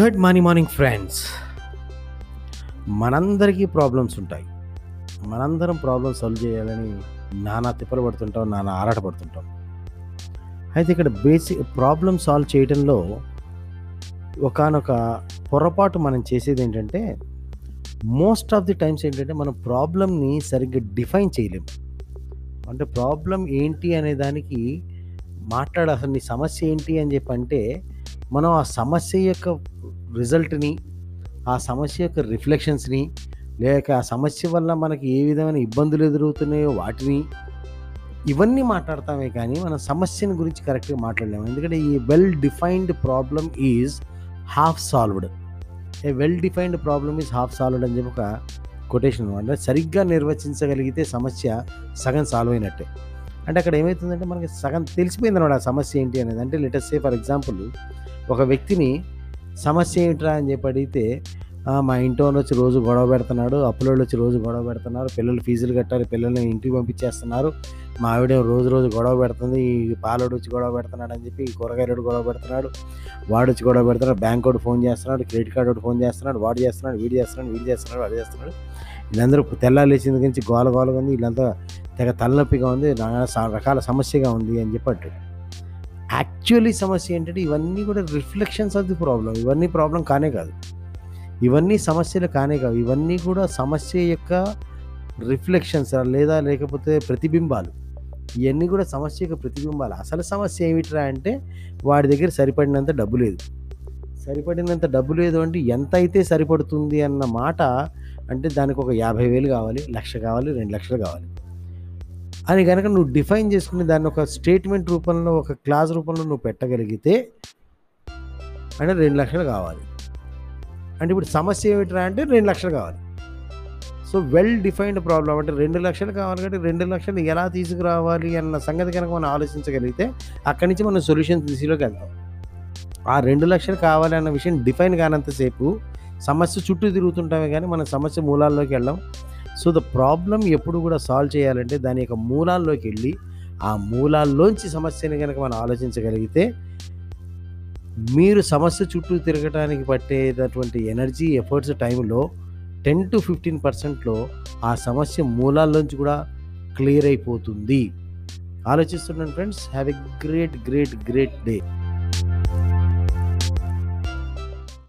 Good morning morning friends. మనందరికీ problems ఉంటాయి. మనందరం ప్రాబ్లమ్ సాల్వ్ చేయాలని నానా తిప్పలు పడుతుంటాం నానా ఆరాట పడుతుంటాం. అయితే ఇక్కడ బేసిక్ ప్రాబ్లమ్ సాల్వ్ చేయడంలో ఒకానొక పొరపాటు మనం చేసేది ఏంటంటే మోస్ట్ ఆఫ్ ది టైమ్స్ ఏంటంటే మనం ప్రాబ్లమ్ని సరిగ్గా డిఫైన్ చేయలేము. అంటే ప్రాబ్లం ఏంటి అనే దానికి మాట్లాడ అసలు నీ సమస్య ఏంటి అని చెప్పి అంటే మనం ఆ సమస్య యొక్క రిజల్ట్ని ఆ సమస్య యొక్క రిఫ్లెక్షన్స్ని లేక ఆ సమస్య వల్ల మనకి ఏ విధమైన ఇబ్బందులు ఎదురవుతున్నాయో వాటిని ఇవన్నీ మాట్లాడతామే కానీ మనం సమస్యను గురించి కరెక్ట్గా మాట్లాడలేము. ఎందుకంటే ఈ well defined problem is half solved a well defined problem is half solved అని చెప్పి ఒక కొటేషన్ అంటే సరిగ్గా నిర్వచించగలిగితే సమస్య సగం సాల్వ్ అయినట్టే. అంటే అక్కడ ఏమవుతుందంటే మనకి సగం తెలిసిపోయింది అనమాట ఆ సమస్య ఏంటి అనేది. అంటే లెటర్ సే ఫర్ ఎగ్జాంపుల్ ఒక వ్యక్తిని సమస్య ఏంట్రా అని చెప్పి అడిగితే మా ఇంట్లో వచ్చి రోజు గొడవ పెడుతున్నాడు అప్పులోళ్ళు వచ్చి రోజు గొడవ పెడుతున్నారు పిల్లలు ఫీజులు కట్టాలి పిల్లల్ని ఇంటికి పంపించేస్తున్నారు. మా ఆవిడ రోజు రోజు గొడవ పెడుతుంది ఈ పాలోడు వచ్చి గొడవ పెడుతున్నాడు అని చెప్పి కూరగాయలు గొడవ పెడుతున్నాడు వాడు వచ్చి గొడవ పెడుతున్నాడు బ్యాంక్ వాడు ఫోన్ చేస్తున్నాడు క్రెడిట్ కార్డు వాడు ఫోన్ చేస్తున్నాడు వాడు చేస్తున్నాడు వీడు చేస్తున్నాడు వీడు చేస్తున్నాడు వాడు చేస్తున్నాడు. వీళ్ళందరూ తెల్లారు లేచిన గోల గోలగా ఉంది వీళ్ళంతా తెగ తలనొప్పిగా ఉంది నానా రకాల సమస్యగా ఉంది అని చెప్పట్టు యాక్చువల్లీ సమస్య ఏంటంటే ఇవన్నీ కూడా రిఫ్లెక్షన్స్ ఆఫ్ ది ప్రాబ్లం ఇవన్నీ ప్రాబ్లం కానే కాదు. ఇవన్నీ సమస్యలు కానే కావు. ఇవన్నీ కూడా సమస్య యొక్క రిఫ్లెక్షన్స్ లేదా లేకపోతే ప్రతిబింబాలు. ఇవన్నీ కూడా సమస్య యొక్క ప్రతిబింబాలు. అసలు సమస్య ఏమిట్రా అంటే వాడి దగ్గర సరిపడినంత డబ్బు లేదు. సరిపడినంత డబ్బు లేదు అంటే ఎంత అయితే సరిపడుతుంది అన్న మాట అంటే దానికి ఒక యాభై వేలు కావాలి లక్ష కావాలి రెండు లక్షలు కావాలి. అని కనుక నువ్వు డిఫైన్ చేసుకుని దాన్ని ఒక స్టేట్మెంట్ రూపంలో ఒక క్లాస్ రూపంలో నువ్వు పెట్టగలిగితే అంటే రెండు లక్షలు కావాలి. అంటే ఇప్పుడు సమస్య ఏమిట్రా అంటే రెండు లక్షలు కావాలి. సో వెల్ డిఫైన్డ్ ప్రాబ్లం అంటే రెండు లక్షలు కావాలి కాబట్టి రెండు లక్షలు ఎలా తీసుకురావాలి అన్న సంగతి కనుక మనం ఆలోచించగలిగితే అక్కడి నుంచి మనం సొల్యూషన్ దిశలోకి వెళ్తాం. ఆ రెండు లక్షలు కావాలి అన్న విషయం డిఫైన్ కానంతసేపు సమస్య చుట్టూ తిరుగుతుంటామే కానీ మన సమస్య మూలాల్లోకి వెళ్ళాం. సో ద ప్రాబ్లం ఎప్పుడు కూడా సాల్వ్ చేయాలంటే దాని యొక్క మూలాల్లోకి వెళ్ళి ఆ మూలాల్లోంచి సమస్యని కనుక మనం ఆలోచించగలిగితే మీరు సమస్య చుట్టూ తిరగటానికి పట్టేటటువంటి ఎనర్జీ ఎఫర్ట్స్ టైంలో టెన్ టు ఫిఫ్టీన్ పర్సెంట్లో ఆ సమస్య మూలాల్లోంచి కూడా క్లియర్ అయిపోతుంది. ఆలోచిస్తున్నాను friends. Have a great great great day.